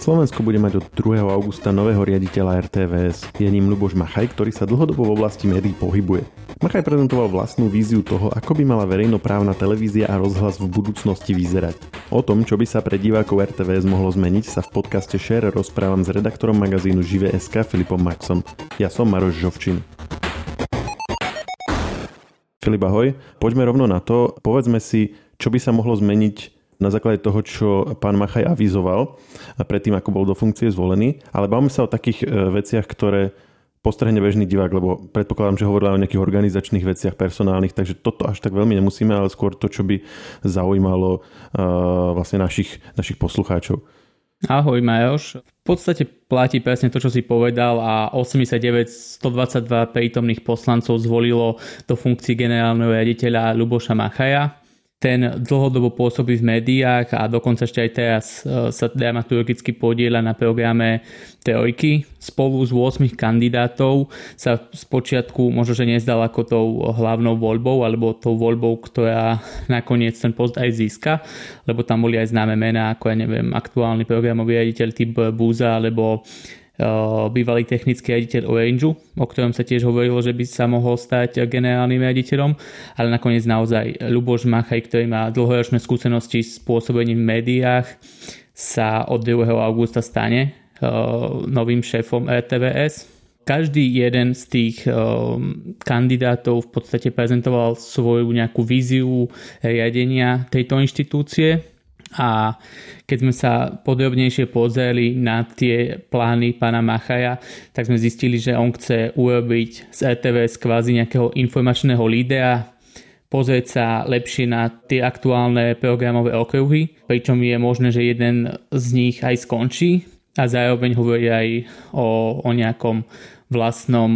Slovensko bude mať od 2. augusta nového riaditeľa RTVS. Je ním Luboš Machaj, ktorý sa dlhodobo v oblasti médií pohybuje. Machaj prezentoval vlastnú víziu toho, ako by mala verejnoprávna televízia a rozhlas v budúcnosti vyzerať. O tom, čo by sa pre divákov RTVS mohlo zmeniť, sa v podcaste Share rozprávam s redaktorom magazínu Žive.sk Filipom Maxom. Ja som Maroš Žovčin. Filip, ahoj. Poďme rovno na to. Povedzme si, čo by sa mohlo zmeniť na základe toho, čo pán Machaj avizoval predtým, ako bol do funkcie zvolený. Ale bavíme sa o takých e, veciach, ktoré postrehne bežný divák, lebo predpokladám, že hovorila o nejakých organizačných veciach personálnych, takže toto až tak veľmi nemusíme, ale skôr to, čo by zaujímalo uh, vlastne našich, našich poslucháčov. Ahoj Majoš. V podstate platí presne to, čo si povedal a 89 122 prítomných poslancov zvolilo do funkcií generálneho riaditeľa Luboša Machaja ten dlhodobo pôsobí v médiách a dokonca ešte aj teraz e, sa dramaturgicky podiela na programe Trojky. Spolu s 8 kandidátov sa z počiatku možno, že nezdal ako tou hlavnou voľbou alebo tou voľbou, ktorá nakoniec ten post aj získa, lebo tam boli aj známe mená ako ja neviem aktuálny programový riaditeľ typ Búza alebo bývalý technický riaditeľ Orange, o ktorom sa tiež hovorilo, že by sa mohol stať generálnym riaditeľom, ale nakoniec naozaj Luboš Machaj, ktorý má dlhoročné skúsenosti s pôsobením v médiách, sa od 2. augusta stane novým šéfom RTVS. Každý jeden z tých kandidátov v podstate prezentoval svoju nejakú víziu riadenia tejto inštitúcie a keď sme sa podrobnejšie pozreli na tie plány pána Machaja, tak sme zistili, že on chce urobiť z RTVS kvázi nejakého informačného lídera, pozrieť sa lepšie na tie aktuálne programové okruhy, pričom je možné, že jeden z nich aj skončí a zároveň hovorí aj o, o nejakom vlastnom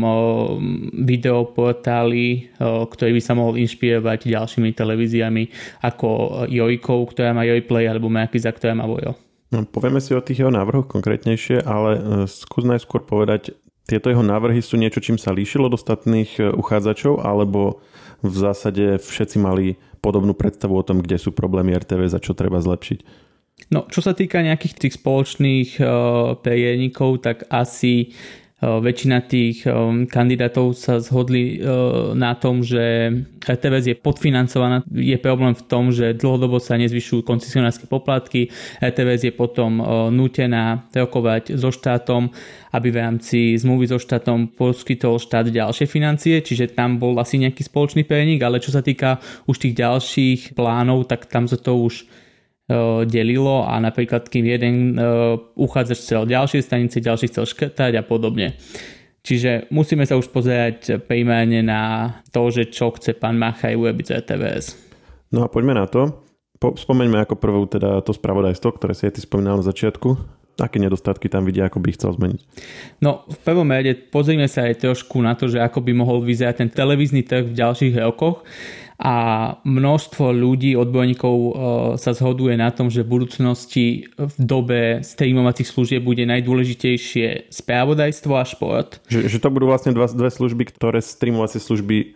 videoportáli, ktorý by sa mohol inšpirovať ďalšími televíziami ako Jojkou, ktorá má Jojplay alebo Markiza, ktorá má Vojo. No, povieme si o tých jeho návrhoch konkrétnejšie, ale e, skús najskôr povedať, tieto jeho návrhy sú niečo, čím sa líšilo od ostatných e, uchádzačov, alebo v zásade všetci mali podobnú predstavu o tom, kde sú problémy RTV, za čo treba zlepšiť? No, čo sa týka nejakých tých spoločných uh, prienikov, tak asi väčšina tých kandidátov sa zhodli na tom, že RTVS je podfinancovaná. Je problém v tom, že dlhodobo sa nezvyšujú koncesionárske poplatky. RTVS je potom nutená rokovať so štátom, aby v rámci zmluvy so štátom poskytol štát ďalšie financie, čiže tam bol asi nejaký spoločný prenik, ale čo sa týka už tých ďalších plánov, tak tam sa to už delilo a napríklad kým jeden uchádzač chcel ďalšie stanice, ďalší chcel škrtať a podobne. Čiže musíme sa už pozerať primárne na to, že čo chce pán Machaj urobiť z RTVS. No a poďme na to. Po, spomeňme ako prvú teda to spravodajstvo, ktoré si aj ty spomínal na začiatku. Aké nedostatky tam vidia, ako by chcel zmeniť? No, v prvom rade pozrime sa aj trošku na to, že ako by mohol vyzerať ten televízny trh v ďalších rokoch a množstvo ľudí, odborníkov e, sa zhoduje na tom, že v budúcnosti v dobe streamovacích služieb bude najdôležitejšie správodajstvo a šport. Že, že to budú vlastne dva, dve služby, ktoré streamovacie služby e,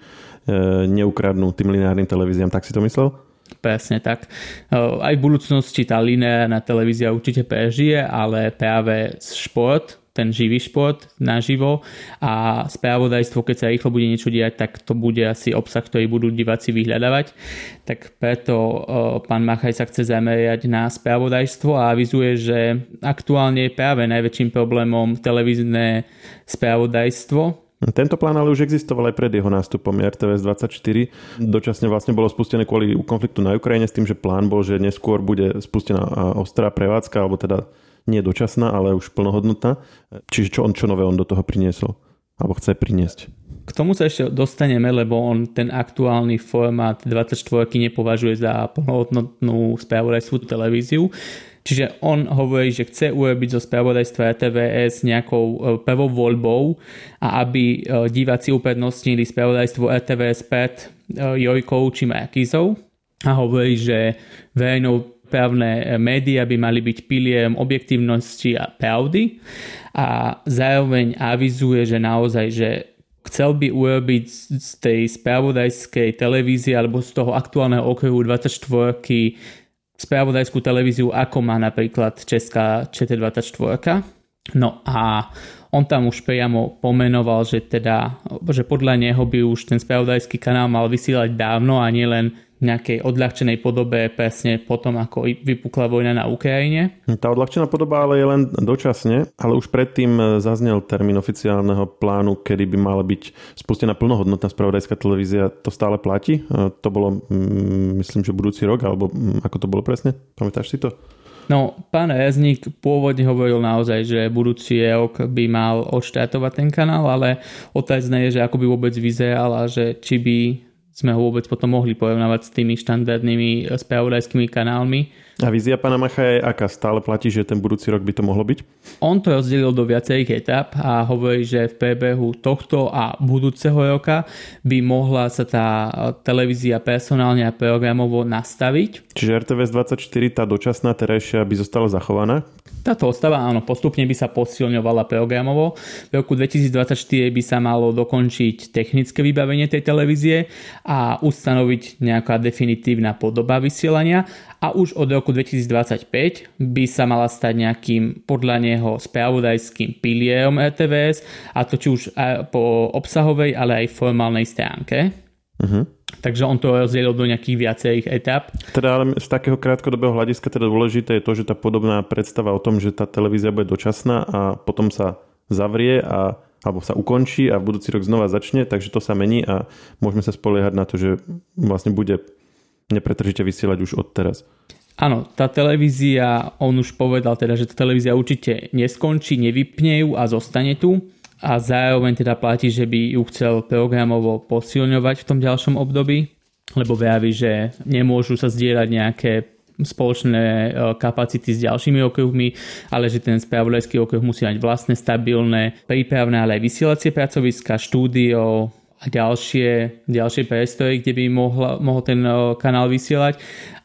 neukradnú tým lineárnym televíziám, tak si to myslel? Presne tak. Aj v budúcnosti tá lineárna televízia určite prežije, ale práve šport ten živý šport naživo a spravodajstvo, keď sa rýchlo bude niečo diať, tak to bude asi obsah, ktorý budú diváci vyhľadávať. Tak preto pán Machaj sa chce zamerať na spravodajstvo a avizuje, že aktuálne je práve najväčším problémom televízne spravodajstvo, tento plán ale už existoval aj pred jeho nástupom RTVS 24. Dočasne vlastne bolo spustené kvôli konfliktu na Ukrajine s tým, že plán bol, že neskôr bude spustená ostrá prevádzka, alebo teda nie dočasná, ale už plnohodnotná. Čiže čo on, čo nové on do toho priniesol? Alebo chce priniesť? K tomu sa ešte dostaneme, lebo on ten aktuálny formát 24 nepovažuje za plnohodnotnú spravodajskú televíziu. Čiže on hovorí, že chce urobiť zo spravodajstva RTVS nejakou e, prvou voľbou a aby e, diváci uprednostnili spravodajstvo RTVS pred e, Jojkou či Markizou. A hovorí, že verejnou právne médiá by mali byť pilierom objektívnosti a pravdy. A zároveň avizuje, že naozaj, že chcel by urobiť z tej spravodajskej televízie alebo z toho aktuálneho okruhu 24 spravodajskú televíziu, ako má napríklad Česká ČT24. No a on tam už priamo pomenoval, že teda, že podľa neho by už ten spravodajský kanál mal vysielať dávno a nielen nejakej odľahčenej podobe presne potom, ako vypukla vojna na Ukrajine. Tá odľahčená podoba ale je len dočasne, ale už predtým zaznel termín oficiálneho plánu, kedy by mala byť spustená plnohodnotná spravodajská televízia. To stále platí? To bolo, mm, myslím, že budúci rok, alebo mm, ako to bolo presne? Pamätáš si to? No, pán Rezník pôvodne hovoril naozaj, že budúci rok by mal odštartovať ten kanál, ale otázne je, že ako by vôbec vyzeral a že či by sme ho vôbec potom mohli porovnávať s tými štandardnými spravodajskými kanálmi a vízia pána Macha je aká? Stále platí, že ten budúci rok by to mohlo byť? On to rozdelil do viacerých etap a hovorí, že v prebehu tohto a budúceho roka by mohla sa tá televízia personálne a programovo nastaviť. Čiže RTVS 24, tá dočasná terajšia by zostala zachovaná? Táto ostáva, áno, postupne by sa posilňovala programovo. V roku 2024 by sa malo dokončiť technické vybavenie tej televízie a ustanoviť nejaká definitívna podoba vysielania a už od roku 2025 by sa mala stať nejakým podľa neho spravodajským pilierom RTVS a to či už po obsahovej, ale aj formálnej stránke. Uh-huh. Takže on to rozdielil do nejakých viacerých etap. Teda ale z takého krátkodobého hľadiska teda dôležité je to, že tá podobná predstava o tom, že tá televízia bude dočasná a potom sa zavrie a alebo sa ukončí a v budúci rok znova začne, takže to sa mení a môžeme sa spoliehať na to, že vlastne bude nepretržite vysielať už od teraz. Áno, tá televízia, on už povedal teda, že tá televízia určite neskončí, nevypne ju a zostane tu a zároveň teda platí, že by ju chcel programovo posilňovať v tom ďalšom období, lebo vraví, že nemôžu sa zdieľať nejaké spoločné e, kapacity s ďalšími okruhmi, ale že ten spravodajský okruh musí mať vlastné, stabilné, prípravné, ale aj vysielacie pracoviska, štúdio, a ďalšie, ďalšie priestory, kde by mohla, mohol ten kanál vysielať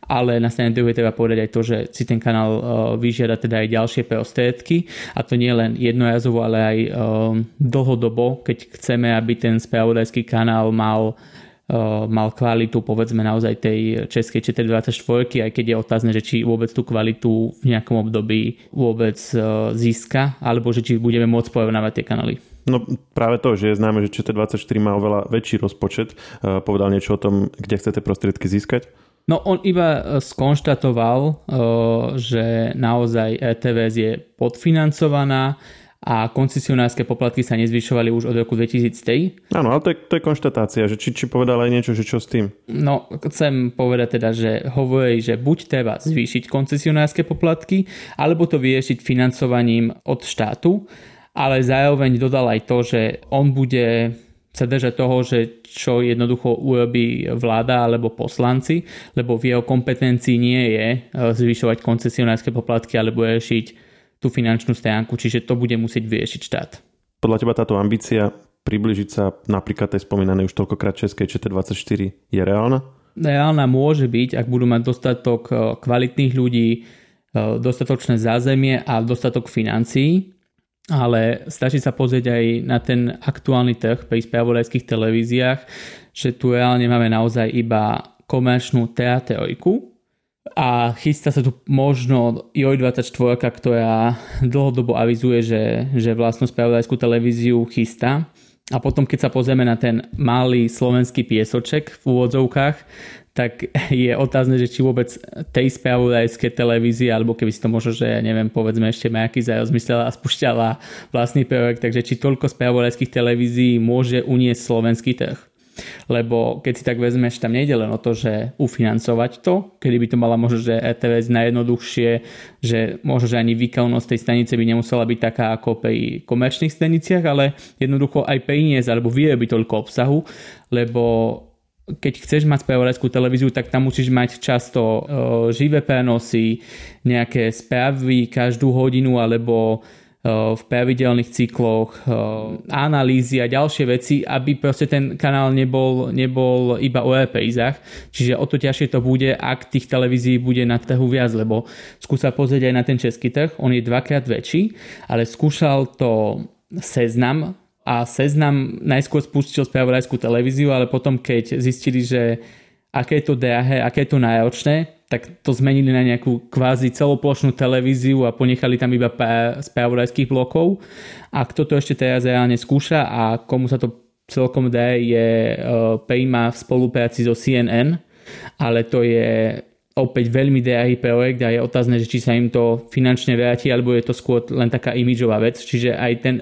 ale na strane druhej treba povedať aj to, že si ten kanál vyžiada teda aj ďalšie prostriedky a to nie len jednorazovo, ale aj dlhodobo, keď chceme, aby ten spravodajský kanál mal mal kvalitu povedzme naozaj tej českej ČT24, aj keď je otázne, že či vôbec tú kvalitu v nejakom období vôbec získa, alebo že či budeme môcť porovnávať tie kanály. No práve to, že je známe, že ČT24 má oveľa väčší rozpočet. E, povedal niečo o tom, kde chcete prostriedky získať? No on iba e, skonštatoval, e, že naozaj ETVS je podfinancovaná a koncesionárske poplatky sa nezvyšovali už od roku 2003. Áno, ale to je, to je konštatácia, že či, či povedal aj niečo, že čo s tým? No, chcem povedať teda, že hovorí, že buď treba zvýšiť koncesionárske poplatky, alebo to vyriešiť financovaním od štátu ale zároveň dodal aj to, že on bude sa držať toho, že čo jednoducho urobí vláda alebo poslanci, lebo v jeho kompetencii nie je e, zvyšovať koncesionárske poplatky alebo riešiť tú finančnú stránku, čiže to bude musieť vyriešiť štát. Podľa teba táto ambícia približiť sa napríklad tej spomínanej už toľkokrát Českej ČT24 je reálna? Reálna môže byť, ak budú mať dostatok e, kvalitných ľudí, e, dostatočné zázemie a dostatok financií ale stačí sa pozrieť aj na ten aktuálny trh pri spravodajských televíziách, že tu reálne máme naozaj iba komerčnú teatrojku a chystá sa tu možno JOJ24, ktorá dlhodobo avizuje, že, že vlastnú spravodajskú televíziu chystá. A potom, keď sa pozrieme na ten malý slovenský piesoček v úvodzovkách, tak je otázne, že či vôbec tej spravodajské televízie, alebo keby si to možno, že ja neviem, povedzme ešte Majaký rozmyslela a spúšťala vlastný projekt, takže či toľko spravodajských televízií môže uniesť slovenský trh. Lebo keď si tak vezmeš, tam nejde len o to, že ufinancovať to, kedy by to mala možno, že RTVS najjednoduchšie, že možno, že ani výkonnosť tej stanice by nemusela byť taká ako pri komerčných staniciach, ale jednoducho aj priniesť alebo vyrobiť toľko obsahu, lebo keď chceš mať spravodajskú televíziu, tak tam musíš mať často uh, živé prenosy, nejaké správy každú hodinu alebo uh, v pravidelných cykloch, uh, analýzy a ďalšie veci, aby proste ten kanál nebol, nebol iba o reprízach. Čiže o to ťažšie to bude, ak tých televízií bude na trhu viac, lebo skúsa pozrieť aj na ten český trh, on je dvakrát väčší, ale skúšal to seznam a Seznam najskôr spustil spravodajskú televíziu, ale potom keď zistili, že aké je to drahé, aké je to náročné, tak to zmenili na nejakú kvázi celoplošnú televíziu a ponechali tam iba pár spravodajských blokov. A kto to ešte teraz reálne skúša a komu sa to celkom dá, je uh, Prima v spolupráci so CNN, ale to je opäť veľmi drahý projekt a je otázne, že či sa im to finančne vráti, alebo je to skôr len taká imidžová vec. Čiže aj ten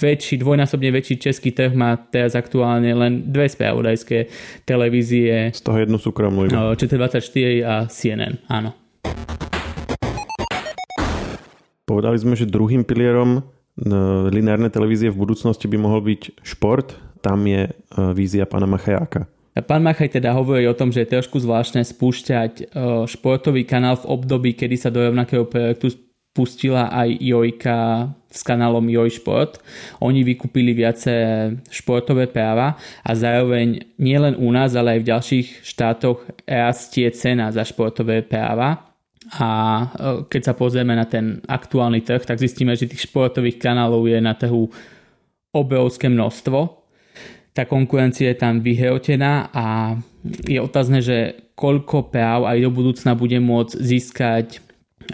väčší, dvojnásobne väčší český trh má teraz aktuálne len dve spravodajské televízie. Z toho jednu súkromnú. ČT24 a CNN, áno. Povedali sme, že druhým pilierom lineárnej televízie v budúcnosti by mohol byť šport. Tam je e, vízia pána Machajáka. Pán Machaj teda hovorí o tom, že je trošku zvláštne spúšťať e, športový kanál v období, kedy sa do rovnakého projektu pustila aj Jojka s kanálom Joj Šport. Oni vykúpili viace športové práva a zároveň nielen u nás, ale aj v ďalších štátoch rastie cena za športové práva. A e, keď sa pozrieme na ten aktuálny trh, tak zistíme, že tých športových kanálov je na trhu obrovské množstvo tá konkurencia je tam vyhrotená a je otázne, že koľko práv aj do budúcna bude môcť získať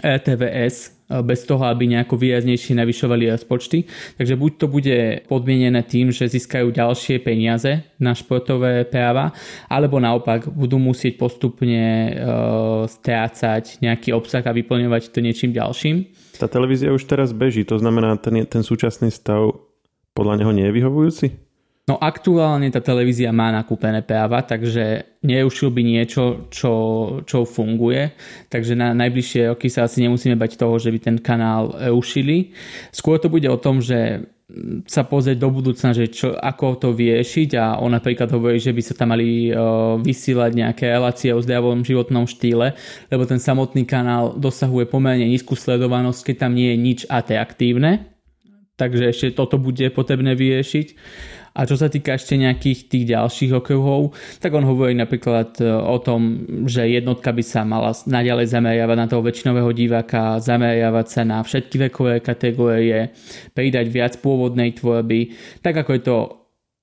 RTVS e bez toho, aby nejako výraznejšie navyšovali rozpočty. Takže buď to bude podmienené tým, že získajú ďalšie peniaze na športové práva, alebo naopak budú musieť postupne uh, strácať nejaký obsah a vyplňovať to niečím ďalším. Tá televízia už teraz beží, to znamená, ten, ten súčasný stav podľa neho nie je vyhovujúci? No aktuálne tá televízia má nakúpené práva, takže neušil by niečo, čo, čo funguje. Takže na najbližšie roky sa asi nemusíme bať toho, že by ten kanál ušili. Skôr to bude o tom, že sa pozrieť do budúcna, že čo, ako to vyriešiť a on napríklad hovorí, že by sa tam mali uh, vysielať nejaké relácie o zdravom životnom štýle, lebo ten samotný kanál dosahuje pomerne nízku sledovanosť, keď tam nie je nič atraktívne. Takže ešte toto bude potrebné vyriešiť. A čo sa týka ešte nejakých tých ďalších okruhov, tak on hovorí napríklad e, o tom, že jednotka by sa mala naďalej zameriavať na toho väčšinového diváka, zameriavať sa na všetky vekové kategórie, pridať viac pôvodnej tvorby, tak ako je to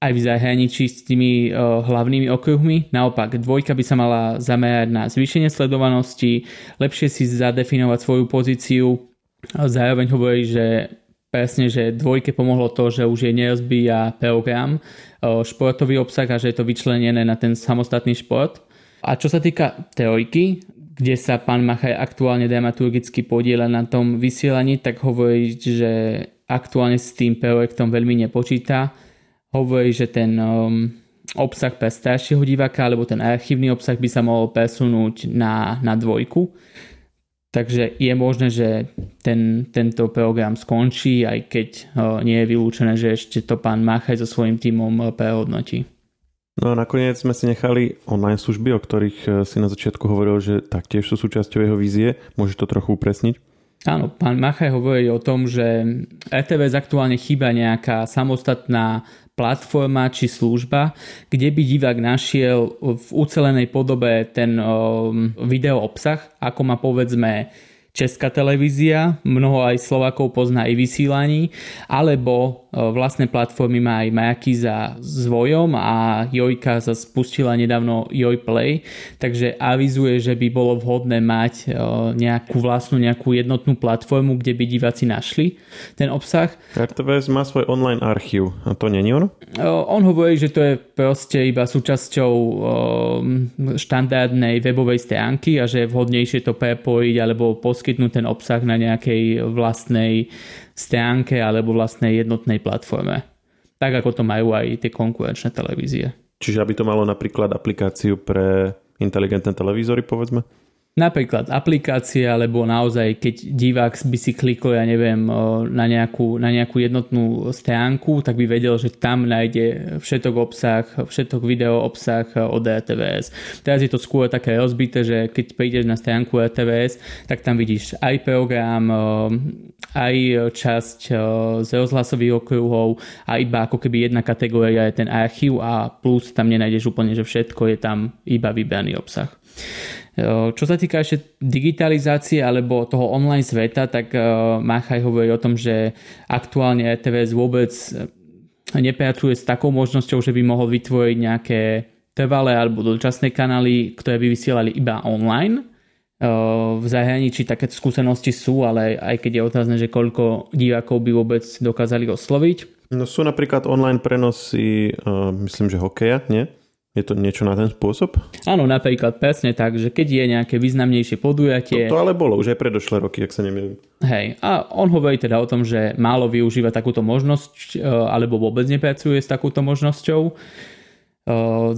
aj v zahraničí s tými uh, hlavnými okruhmi. Naopak, dvojka by sa mala zamerať na zvýšenie sledovanosti, lepšie si zadefinovať svoju pozíciu. Zároveň hovorí, že presne, že dvojke pomohlo to, že už je nerozbíja program, športový obsah a že je to vyčlenené na ten samostatný šport. A čo sa týka trojky, kde sa pán Machaj aktuálne dramaturgicky podiela na tom vysielaní, tak hovorí, že aktuálne s tým projektom veľmi nepočíta. Hovorí, že ten um, obsah pre staršieho diváka alebo ten archívny obsah by sa mohol presunúť na, na dvojku. Takže je možné, že ten, tento program skončí, aj keď nie je vylúčené, že ešte to pán Machaj so svojím tímom prehodnotí. No a nakoniec sme si nechali online služby, o ktorých e, si na začiatku hovoril, že taktiež sú súčasťou jeho vízie. Môžeš to trochu upresniť? Áno, pán Machaj hovorí o tom, že RTVS aktuálne chýba nejaká samostatná platforma či služba, kde by divák našiel v ucelenej podobe ten um, video obsah, ako má povedzme Česká televízia, mnoho aj Slovakov pozná i vysielaní, alebo e, vlastné platformy má aj Majakiza s Vojom a Jojka sa spustila nedávno Joj Play, takže avizuje, že by bolo vhodné mať e, nejakú vlastnú, nejakú jednotnú platformu, kde by diváci našli ten obsah. RTVS má svoj online archív, a to není ono? E, on hovorí, že to je proste iba súčasťou štandardnej webovej stránky a že je vhodnejšie to prepojiť alebo pos poskytnúť ten obsah na nejakej vlastnej stránke alebo vlastnej jednotnej platforme. Tak ako to majú aj tie konkurenčné televízie. Čiže aby to malo napríklad aplikáciu pre inteligentné televízory, povedzme? Napríklad aplikácie, alebo naozaj, keď divák by si klikol, ja neviem, na nejakú, na nejakú jednotnú stránku, tak by vedel, že tam nájde všetok obsah, všetok video obsah od RTVS. Teraz je to skôr také rozbité, že keď prídeš na stránku RTVS, tak tam vidíš aj program, aj časť z rozhlasových okruhov a iba ako keby jedna kategória je ten archív a plus tam nenájdeš úplne, že všetko je tam iba vybraný obsah. Čo sa týka ešte digitalizácie alebo toho online sveta, tak Machaj hovorí o tom, že aktuálne RTVS vôbec nepracuje s takou možnosťou, že by mohol vytvoriť nejaké trvalé alebo dočasné kanály, ktoré by vysielali iba online. V zahraničí takéto skúsenosti sú, ale aj keď je otázne, že koľko divákov by vôbec dokázali osloviť. No sú napríklad online prenosy, myslím, že hokeja, nie? Je to niečo na ten spôsob? Áno, napríklad presne tak, že keď je nejaké významnejšie podujatie... To, to ale bolo už aj predošlé roky, ak sa nemýlim. Hej, a on hovorí teda o tom, že málo využíva takúto možnosť, e, alebo vôbec nepracuje s takúto možnosťou. E,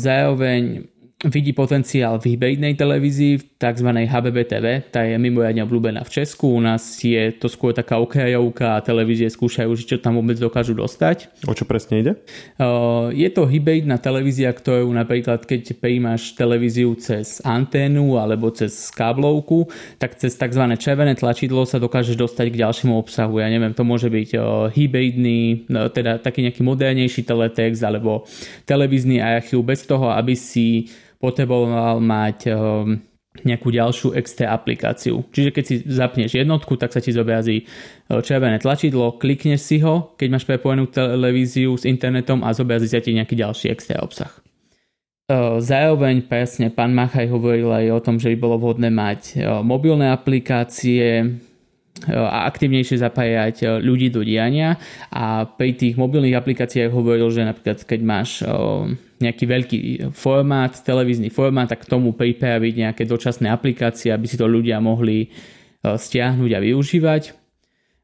zároveň vidí potenciál v hybridnej televízii, v tzv. HBB TV, tá je mimoriadne obľúbená v Česku, u nás je to skôr taká okrajovka a televízie skúšajú, čo tam vôbec dokážu dostať. O čo presne ide? Je to hybridná televízia, ktorú napríklad keď prijímaš televíziu cez anténu alebo cez káblovku, tak cez tzv. červené tlačidlo sa dokážeš dostať k ďalšiemu obsahu. Ja neviem, to môže byť hybridný, no, teda taký nejaký modernejší teletext alebo televízny archív bez toho, aby si potreboval mať ehm, nejakú ďalšiu extra aplikáciu. Čiže keď si zapneš jednotku, tak sa ti zobrazí e, červené tlačidlo, klikneš si ho, keď máš prepojenú televíziu s internetom a zobrazí sa ti nejaký ďalší extra obsah. E, zároveň presne pán Machaj hovoril aj o tom, že by bolo vhodné mať mobilné aplikácie, a aktivnejšie zapájať ľudí do diania a pri tých mobilných aplikáciách hovoril, že napríklad keď máš nejaký veľký formát, televízny formát, tak k tomu pripraviť nejaké dočasné aplikácie, aby si to ľudia mohli stiahnuť a využívať.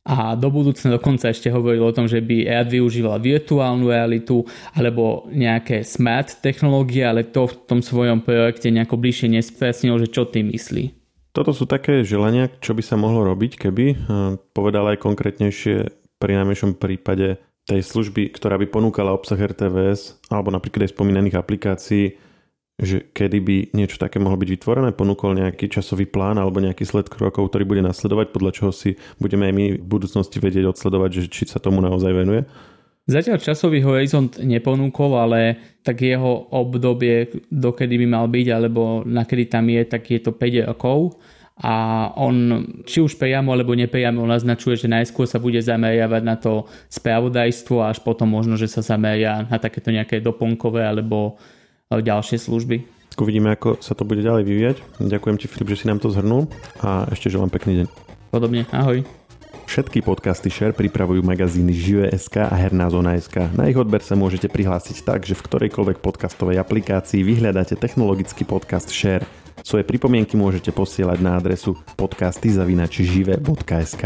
A do budúcna dokonca ešte hovoril o tom, že by rád využíval virtuálnu realitu alebo nejaké smart technológie, ale to v tom svojom projekte nejako bližšie nespresnil, že čo tým myslí. Toto sú také želania, čo by sa mohlo robiť, keby povedal aj konkrétnejšie pri najmenšom prípade tej služby, ktorá by ponúkala obsah RTVS alebo napríklad aj spomínaných aplikácií, že kedy by niečo také mohlo byť vytvorené, ponúkol nejaký časový plán alebo nejaký sled krokov, ktorý bude nasledovať, podľa čoho si budeme aj my v budúcnosti vedieť odsledovať, že či sa tomu naozaj venuje? Zatiaľ časový horizont neponúkol, ale tak jeho obdobie, dokedy by mal byť, alebo nakedy tam je, tak je to 5 rokov a on či už priamo alebo nepriamo naznačuje, že najskôr sa bude zameriavať na to spravodajstvo a až potom možno, že sa zameria na takéto nejaké doplnkové alebo e, ďalšie služby. Uvidíme, ako sa to bude ďalej vyvíjať. Ďakujem ti, Filip, že si nám to zhrnul a ešte želám pekný deň. Podobne, ahoj. Všetky podcasty Share pripravujú magazíny Žive.sk a Herná zóna.sk. Na ich odber sa môžete prihlásiť tak, že v ktorejkoľvek podcastovej aplikácii vyhľadáte technologický podcast Share. Svoje pripomienky môžete posielať na adresu podcasty.žive.sk.